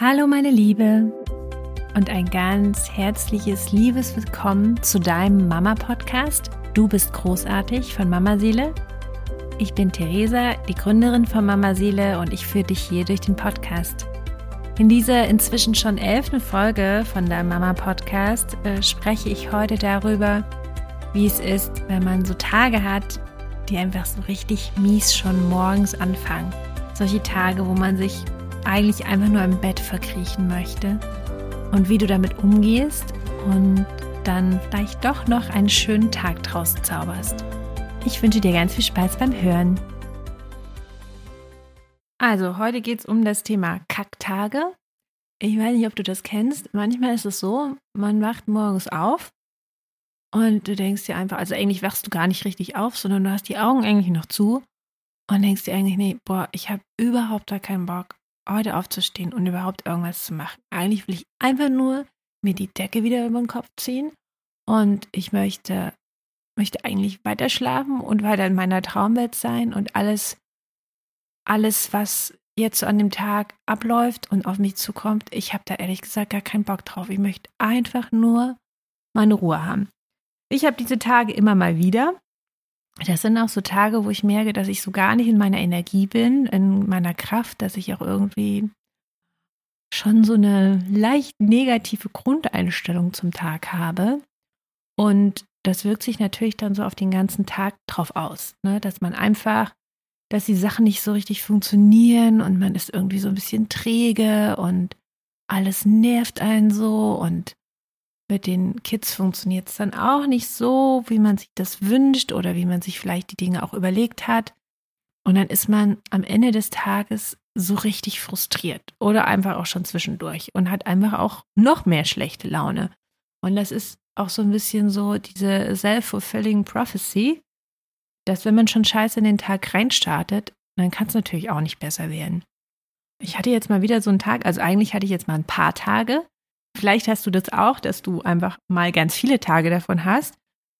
Hallo meine Liebe und ein ganz herzliches liebes Willkommen zu deinem Mama Podcast. Du bist großartig von Mama Seele. Ich bin Theresa, die Gründerin von Mama Seele und ich führe dich hier durch den Podcast. In dieser inzwischen schon elften Folge von deinem Mama Podcast äh, spreche ich heute darüber, wie es ist, wenn man so Tage hat, die einfach so richtig mies schon morgens anfangen. Solche Tage, wo man sich eigentlich einfach nur im Bett verkriechen möchte und wie du damit umgehst und dann vielleicht doch noch einen schönen Tag draus zauberst. Ich wünsche dir ganz viel Spaß beim Hören. Also, heute geht es um das Thema Kacktage. Ich weiß nicht, ob du das kennst. Manchmal ist es so, man wacht morgens auf und du denkst dir einfach, also eigentlich wachst du gar nicht richtig auf, sondern du hast die Augen eigentlich noch zu und denkst dir eigentlich, nee, boah, ich habe überhaupt da keinen Bock heute aufzustehen und überhaupt irgendwas zu machen. Eigentlich will ich einfach nur mir die Decke wieder über den Kopf ziehen und ich möchte, möchte eigentlich weiter schlafen und weiter in meiner Traumwelt sein und alles, alles, was jetzt so an dem Tag abläuft und auf mich zukommt, ich habe da ehrlich gesagt gar keinen Bock drauf. Ich möchte einfach nur meine Ruhe haben. Ich habe diese Tage immer mal wieder das sind auch so Tage, wo ich merke, dass ich so gar nicht in meiner Energie bin, in meiner Kraft, dass ich auch irgendwie schon so eine leicht negative Grundeinstellung zum Tag habe. Und das wirkt sich natürlich dann so auf den ganzen Tag drauf aus, ne? dass man einfach, dass die Sachen nicht so richtig funktionieren und man ist irgendwie so ein bisschen träge und alles nervt einen so und mit den Kids funktioniert es dann auch nicht so, wie man sich das wünscht oder wie man sich vielleicht die Dinge auch überlegt hat. Und dann ist man am Ende des Tages so richtig frustriert oder einfach auch schon zwischendurch und hat einfach auch noch mehr schlechte Laune. Und das ist auch so ein bisschen so diese self-fulfilling prophecy, dass wenn man schon scheiße in den Tag reinstartet, dann kann es natürlich auch nicht besser werden. Ich hatte jetzt mal wieder so einen Tag, also eigentlich hatte ich jetzt mal ein paar Tage, Vielleicht hast du das auch, dass du einfach mal ganz viele Tage davon hast.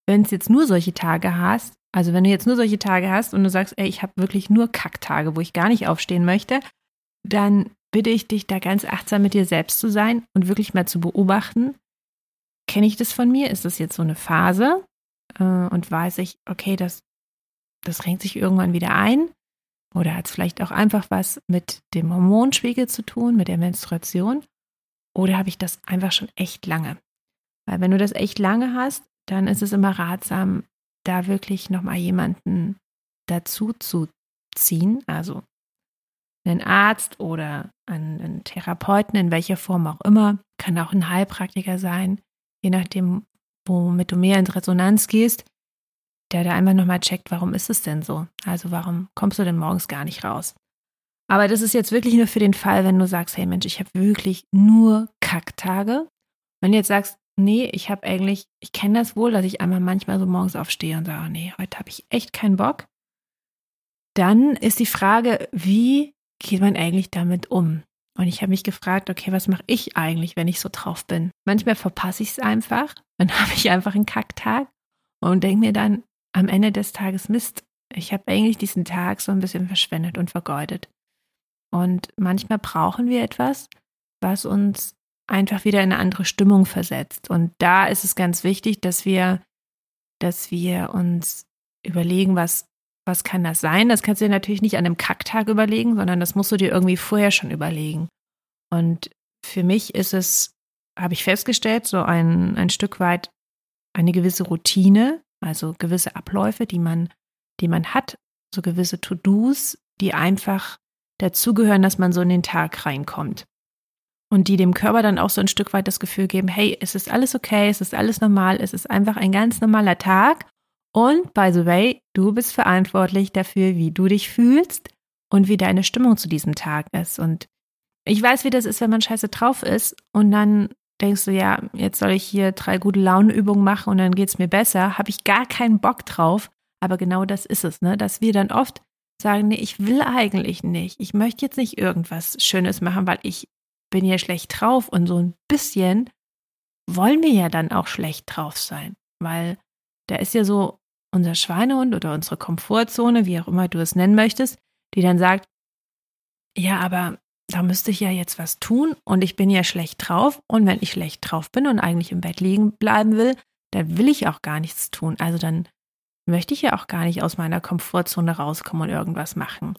Wenn es jetzt nur solche Tage hast, also wenn du jetzt nur solche Tage hast und du sagst, ey, ich habe wirklich nur Kacktage, wo ich gar nicht aufstehen möchte, dann bitte ich dich, da ganz achtsam mit dir selbst zu sein und wirklich mal zu beobachten, kenne ich das von mir? Ist das jetzt so eine Phase? Äh, und weiß ich, okay, das, das renkt sich irgendwann wieder ein? Oder hat es vielleicht auch einfach was mit dem Hormonspiegel zu tun, mit der Menstruation? Oder habe ich das einfach schon echt lange? Weil wenn du das echt lange hast, dann ist es immer ratsam, da wirklich nochmal jemanden dazu zu ziehen, also einen Arzt oder einen Therapeuten, in welcher Form auch immer, kann auch ein Heilpraktiker sein, je nachdem, womit du mehr in Resonanz gehst, der da einfach nochmal checkt, warum ist es denn so? Also warum kommst du denn morgens gar nicht raus? Aber das ist jetzt wirklich nur für den Fall, wenn du sagst, hey Mensch, ich habe wirklich nur Kacktage. Wenn du jetzt sagst, nee, ich habe eigentlich, ich kenne das wohl, dass ich einmal manchmal so morgens aufstehe und sage, nee, heute habe ich echt keinen Bock. Dann ist die Frage, wie geht man eigentlich damit um? Und ich habe mich gefragt, okay, was mache ich eigentlich, wenn ich so drauf bin? Manchmal verpasse ich es einfach, dann habe ich einfach einen Kacktag und denke mir dann am Ende des Tages, Mist, ich habe eigentlich diesen Tag so ein bisschen verschwendet und vergeudet. Und manchmal brauchen wir etwas, was uns einfach wieder in eine andere Stimmung versetzt. Und da ist es ganz wichtig, dass wir, dass wir uns überlegen, was, was kann das sein? Das kannst du dir natürlich nicht an einem Kacktag überlegen, sondern das musst du dir irgendwie vorher schon überlegen. Und für mich ist es, habe ich festgestellt, so ein, ein Stück weit eine gewisse Routine, also gewisse Abläufe, die man, die man hat, so gewisse To-Dos, die einfach dazugehören, dass man so in den Tag reinkommt. Und die dem Körper dann auch so ein Stück weit das Gefühl geben, hey, es ist alles okay, es ist alles normal, es ist einfach ein ganz normaler Tag. Und by the way, du bist verantwortlich dafür, wie du dich fühlst und wie deine Stimmung zu diesem Tag ist. Und ich weiß, wie das ist, wenn man scheiße drauf ist und dann denkst du, ja, jetzt soll ich hier drei gute Launeübungen machen und dann geht es mir besser, habe ich gar keinen Bock drauf. Aber genau das ist es, ne? dass wir dann oft sagen, nee, ich will eigentlich nicht. Ich möchte jetzt nicht irgendwas Schönes machen, weil ich bin ja schlecht drauf und so ein bisschen wollen wir ja dann auch schlecht drauf sein, weil da ist ja so unser Schweinehund oder unsere Komfortzone, wie auch immer du es nennen möchtest, die dann sagt, ja, aber da müsste ich ja jetzt was tun und ich bin ja schlecht drauf. Und wenn ich schlecht drauf bin und eigentlich im Bett liegen bleiben will, dann will ich auch gar nichts tun. Also dann möchte ich ja auch gar nicht aus meiner Komfortzone rauskommen und irgendwas machen.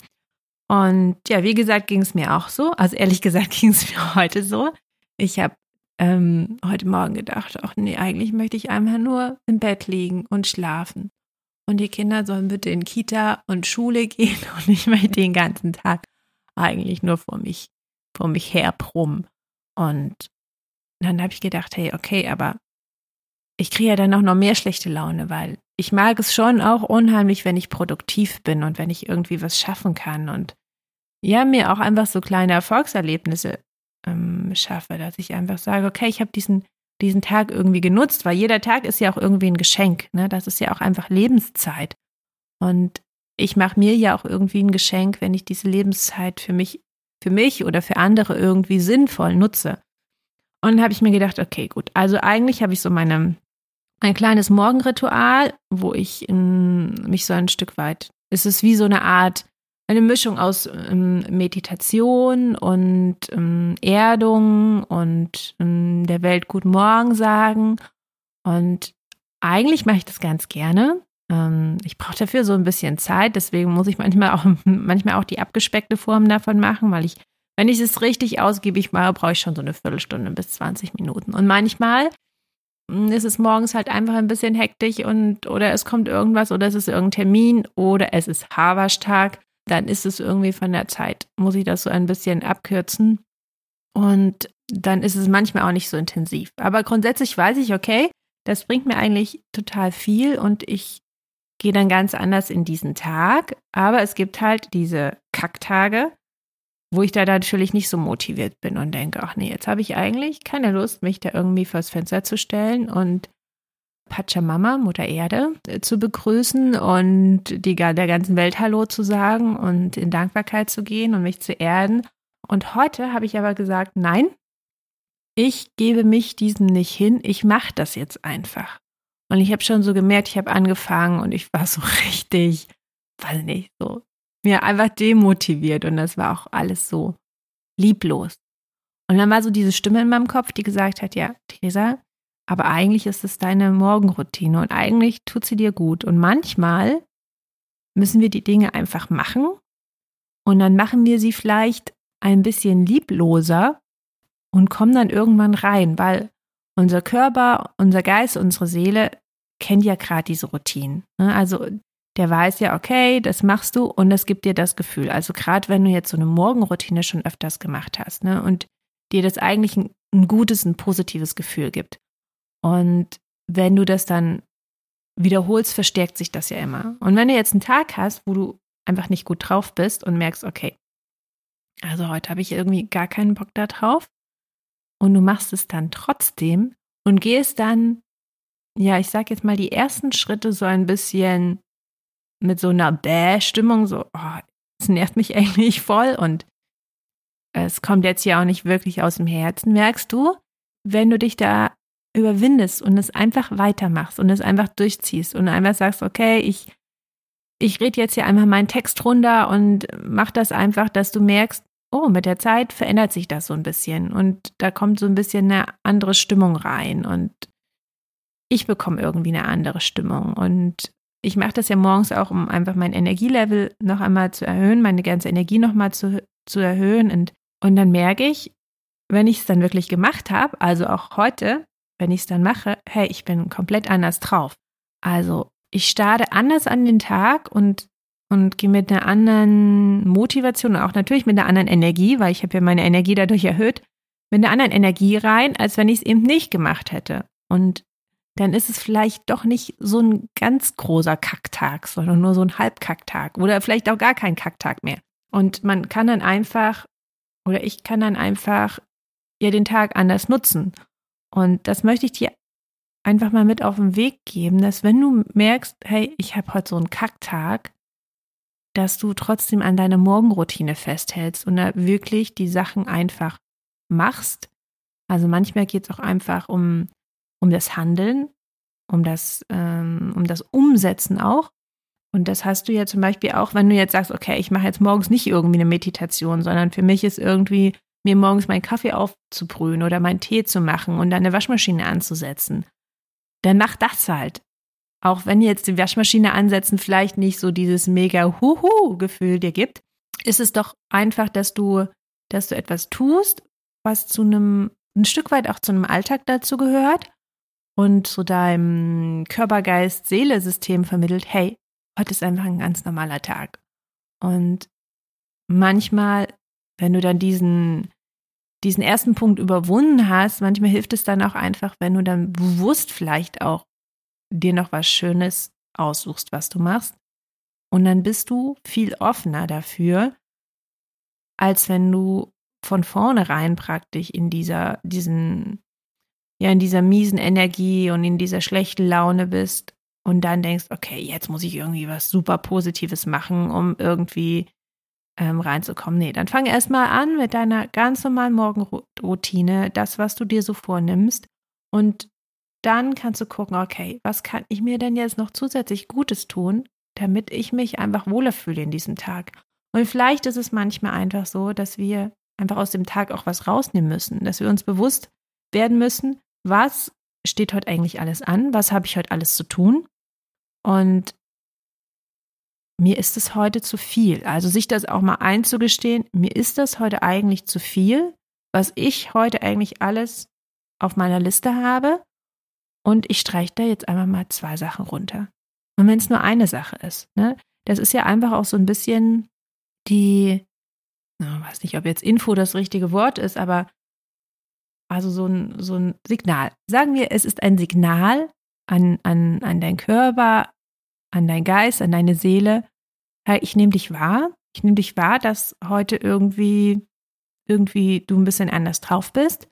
Und ja, wie gesagt, ging es mir auch so. Also ehrlich gesagt ging es mir heute so. Ich habe ähm, heute Morgen gedacht, ach nee, eigentlich möchte ich einfach nur im Bett liegen und schlafen. Und die Kinder sollen bitte in Kita und Schule gehen und ich möchte den ganzen Tag eigentlich nur vor mich, vor mich her brummen. Und dann habe ich gedacht, hey, okay, aber ich kriege ja dann auch noch mehr schlechte Laune, weil ich mag es schon auch unheimlich, wenn ich produktiv bin und wenn ich irgendwie was schaffen kann und ja, mir auch einfach so kleine Erfolgserlebnisse ähm, schaffe, dass ich einfach sage, okay, ich habe diesen, diesen Tag irgendwie genutzt, weil jeder Tag ist ja auch irgendwie ein Geschenk. Ne? Das ist ja auch einfach Lebenszeit. Und ich mache mir ja auch irgendwie ein Geschenk, wenn ich diese Lebenszeit für mich, für mich oder für andere irgendwie sinnvoll nutze. Und habe ich mir gedacht, okay, gut. Also eigentlich habe ich so meine, ein kleines Morgenritual, wo ich in, mich so ein Stück weit, es ist wie so eine Art, eine Mischung aus ähm, Meditation und ähm, Erdung und ähm, der Welt Guten Morgen sagen. Und eigentlich mache ich das ganz gerne. Ähm, ich brauche dafür so ein bisschen Zeit, deswegen muss ich manchmal auch, manchmal auch die abgespeckte Form davon machen, weil ich, wenn ich es richtig ausgiebig mache, brauche ich schon so eine Viertelstunde bis 20 Minuten. Und manchmal hm, ist es morgens halt einfach ein bisschen hektisch und oder es kommt irgendwas oder es ist irgendein Termin oder es ist Haberstag, dann ist es irgendwie von der Zeit, muss ich das so ein bisschen abkürzen. Und dann ist es manchmal auch nicht so intensiv. Aber grundsätzlich weiß ich, okay, das bringt mir eigentlich total viel und ich gehe dann ganz anders in diesen Tag. Aber es gibt halt diese Kacktage, wo ich da natürlich nicht so motiviert bin und denke, ach nee, jetzt habe ich eigentlich keine Lust, mich da irgendwie vors Fenster zu stellen und Pachamama, Mutter Erde, äh, zu begrüßen und die, der ganzen Welt Hallo zu sagen und in Dankbarkeit zu gehen und mich zu erden. Und heute habe ich aber gesagt, nein, ich gebe mich diesem nicht hin, ich mache das jetzt einfach. Und ich habe schon so gemerkt, ich habe angefangen und ich war so richtig, weiß nicht, so mir einfach demotiviert und das war auch alles so lieblos. Und dann war so diese Stimme in meinem Kopf, die gesagt hat, ja, Theresa, aber eigentlich ist es deine Morgenroutine und eigentlich tut sie dir gut. Und manchmal müssen wir die Dinge einfach machen und dann machen wir sie vielleicht ein bisschen liebloser und kommen dann irgendwann rein, weil unser Körper, unser Geist, unsere Seele kennt ja gerade diese Routinen. Ne? Also der weiß ja, okay, das machst du und das gibt dir das Gefühl. Also gerade wenn du jetzt so eine Morgenroutine schon öfters gemacht hast ne, und dir das eigentlich ein, ein gutes, ein positives Gefühl gibt. Und wenn du das dann wiederholst, verstärkt sich das ja immer. Und wenn du jetzt einen Tag hast, wo du einfach nicht gut drauf bist und merkst, okay, also heute habe ich irgendwie gar keinen Bock da drauf und du machst es dann trotzdem und gehst dann ja, ich sag jetzt mal, die ersten Schritte so ein bisschen mit so einer Bäh-Stimmung, so, oh, es nervt mich eigentlich voll und es kommt jetzt ja auch nicht wirklich aus dem Herzen, merkst du, wenn du dich da überwindest und es einfach weitermachst und es einfach durchziehst und einfach sagst, okay, ich, ich rede jetzt hier einmal meinen Text runter und mach das einfach, dass du merkst, oh, mit der Zeit verändert sich das so ein bisschen und da kommt so ein bisschen eine andere Stimmung rein und ich bekomme irgendwie eine andere Stimmung. Und ich mache das ja morgens auch, um einfach mein Energielevel noch einmal zu erhöhen, meine ganze Energie noch mal zu, zu erhöhen. Und, und dann merke ich, wenn ich es dann wirklich gemacht habe, also auch heute, wenn ich es dann mache, hey, ich bin komplett anders drauf. Also ich starte anders an den Tag und, und gehe mit einer anderen Motivation und auch natürlich mit einer anderen Energie, weil ich habe ja meine Energie dadurch erhöht, mit einer anderen Energie rein, als wenn ich es eben nicht gemacht hätte. Und dann ist es vielleicht doch nicht so ein ganz großer Kacktag, sondern nur so ein Halbkacktag oder vielleicht auch gar kein Kacktag mehr. Und man kann dann einfach, oder ich kann dann einfach ja den Tag anders nutzen. Und das möchte ich dir einfach mal mit auf den Weg geben, dass wenn du merkst, hey, ich habe heute so einen Kacktag, dass du trotzdem an deiner Morgenroutine festhältst und da wirklich die Sachen einfach machst. Also manchmal geht es auch einfach um um das Handeln, um das, ähm, um das Umsetzen auch. Und das hast du ja zum Beispiel auch, wenn du jetzt sagst, okay, ich mache jetzt morgens nicht irgendwie eine Meditation, sondern für mich ist irgendwie mir morgens meinen Kaffee aufzubrühen oder meinen Tee zu machen und dann eine Waschmaschine anzusetzen. Dann mach das halt. Auch wenn jetzt die Waschmaschine ansetzen vielleicht nicht so dieses mega Huhu-Gefühl dir gibt, ist es doch einfach, dass du, dass du etwas tust, was zu einem, ein Stück weit auch zu einem Alltag dazu gehört und zu deinem Körper-Geist-Seele-System vermittelt, hey, heute ist einfach ein ganz normaler Tag. Und manchmal, wenn du dann diesen, diesen ersten Punkt überwunden hast, manchmal hilft es dann auch einfach, wenn du dann bewusst vielleicht auch dir noch was Schönes aussuchst, was du machst. Und dann bist du viel offener dafür, als wenn du von vornherein praktisch in dieser, diesen, ja, in dieser miesen Energie und in dieser schlechten Laune bist und dann denkst, okay, jetzt muss ich irgendwie was super Positives machen, um irgendwie ähm, reinzukommen. Nee, dann fang erstmal an mit deiner ganz normalen Morgenroutine, das, was du dir so vornimmst. Und dann kannst du gucken, okay, was kann ich mir denn jetzt noch zusätzlich Gutes tun, damit ich mich einfach wohler fühle in diesem Tag. Und vielleicht ist es manchmal einfach so, dass wir einfach aus dem Tag auch was rausnehmen müssen, dass wir uns bewusst werden müssen, was steht heute eigentlich alles an, was habe ich heute alles zu tun? Und mir ist es heute zu viel. Also sich das auch mal einzugestehen, mir ist das heute eigentlich zu viel, was ich heute eigentlich alles auf meiner Liste habe. Und ich streiche da jetzt einfach mal zwei Sachen runter. Und wenn es nur eine Sache ist, ne, das ist ja einfach auch so ein bisschen die, ich weiß nicht, ob jetzt Info das richtige Wort ist, aber also so ein, so ein Signal. Sagen wir, es ist ein Signal an, an, an deinen Körper, an deinen Geist, an deine Seele. Hey, ich nehme dich wahr. Ich nehme dich wahr, dass heute irgendwie, irgendwie du ein bisschen anders drauf bist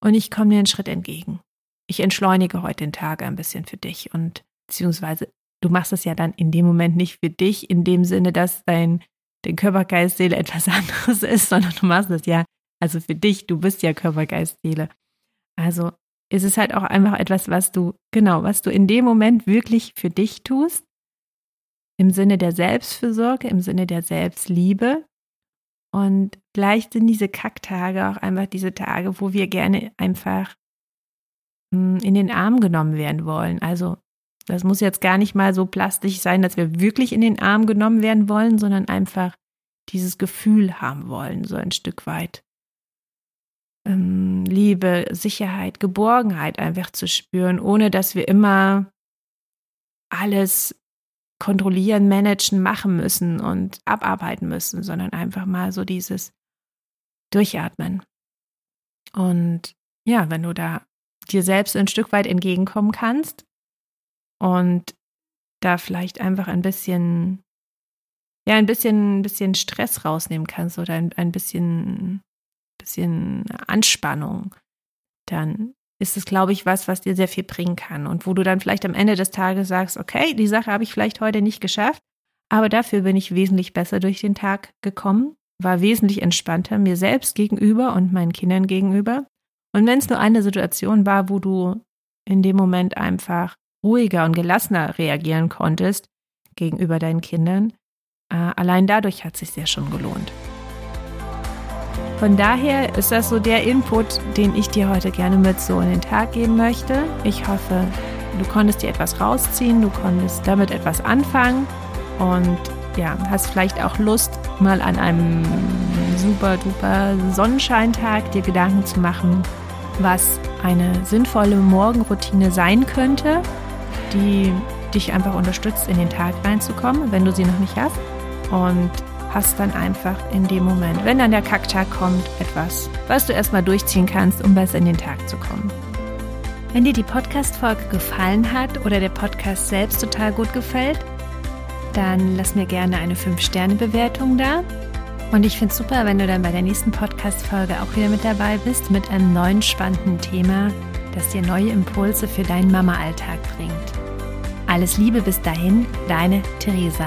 und ich komme dir einen Schritt entgegen. Ich entschleunige heute den Tag ein bisschen für dich und beziehungsweise du machst es ja dann in dem Moment nicht für dich, in dem Sinne, dass dein, dein Körper, Geist, Seele etwas anderes ist, sondern du machst es ja, also für dich, du bist ja Körper, Geist, Seele. Also ist es halt auch einfach etwas, was du, genau, was du in dem Moment wirklich für dich tust, im Sinne der Selbstfürsorge, im Sinne der Selbstliebe. Und vielleicht sind diese Kacktage auch einfach diese Tage, wo wir gerne einfach hm, in den Arm genommen werden wollen. Also das muss jetzt gar nicht mal so plastisch sein, dass wir wirklich in den Arm genommen werden wollen, sondern einfach dieses Gefühl haben wollen, so ein Stück weit. Ähm, Liebe, Sicherheit, Geborgenheit einfach zu spüren, ohne dass wir immer alles kontrollieren, managen, machen müssen und abarbeiten müssen, sondern einfach mal so dieses Durchatmen. Und ja, wenn du da dir selbst ein Stück weit entgegenkommen kannst, und da vielleicht einfach ein bisschen, ja, ein bisschen, ein bisschen Stress rausnehmen kannst oder ein, ein bisschen, bisschen Anspannung, dann ist es, glaube ich, was, was dir sehr viel bringen kann und wo du dann vielleicht am Ende des Tages sagst, okay, die Sache habe ich vielleicht heute nicht geschafft, aber dafür bin ich wesentlich besser durch den Tag gekommen, war wesentlich entspannter mir selbst gegenüber und meinen Kindern gegenüber. Und wenn es nur eine Situation war, wo du in dem Moment einfach ruhiger und gelassener reagieren konntest gegenüber deinen Kindern, äh, allein dadurch hat es sich ja schon gelohnt. Von daher ist das so der Input, den ich dir heute gerne mit so in den Tag geben möchte. Ich hoffe, du konntest dir etwas rausziehen, du konntest damit etwas anfangen und ja, hast vielleicht auch Lust, mal an einem super duper Sonnenscheintag dir Gedanken zu machen, was eine sinnvolle Morgenroutine sein könnte die dich einfach unterstützt, in den Tag reinzukommen, wenn du sie noch nicht hast. Und hast dann einfach in dem Moment, wenn dann der Kacktag kommt, etwas, was du erstmal durchziehen kannst, um besser in den Tag zu kommen. Wenn dir die Podcast-Folge gefallen hat oder der Podcast selbst total gut gefällt, dann lass mir gerne eine 5-Sterne-Bewertung da. Und ich finde es super, wenn du dann bei der nächsten Podcast-Folge auch wieder mit dabei bist mit einem neuen spannenden Thema, das dir neue Impulse für deinen Mama-Alltag bringt. Alles Liebe bis dahin, deine Theresa.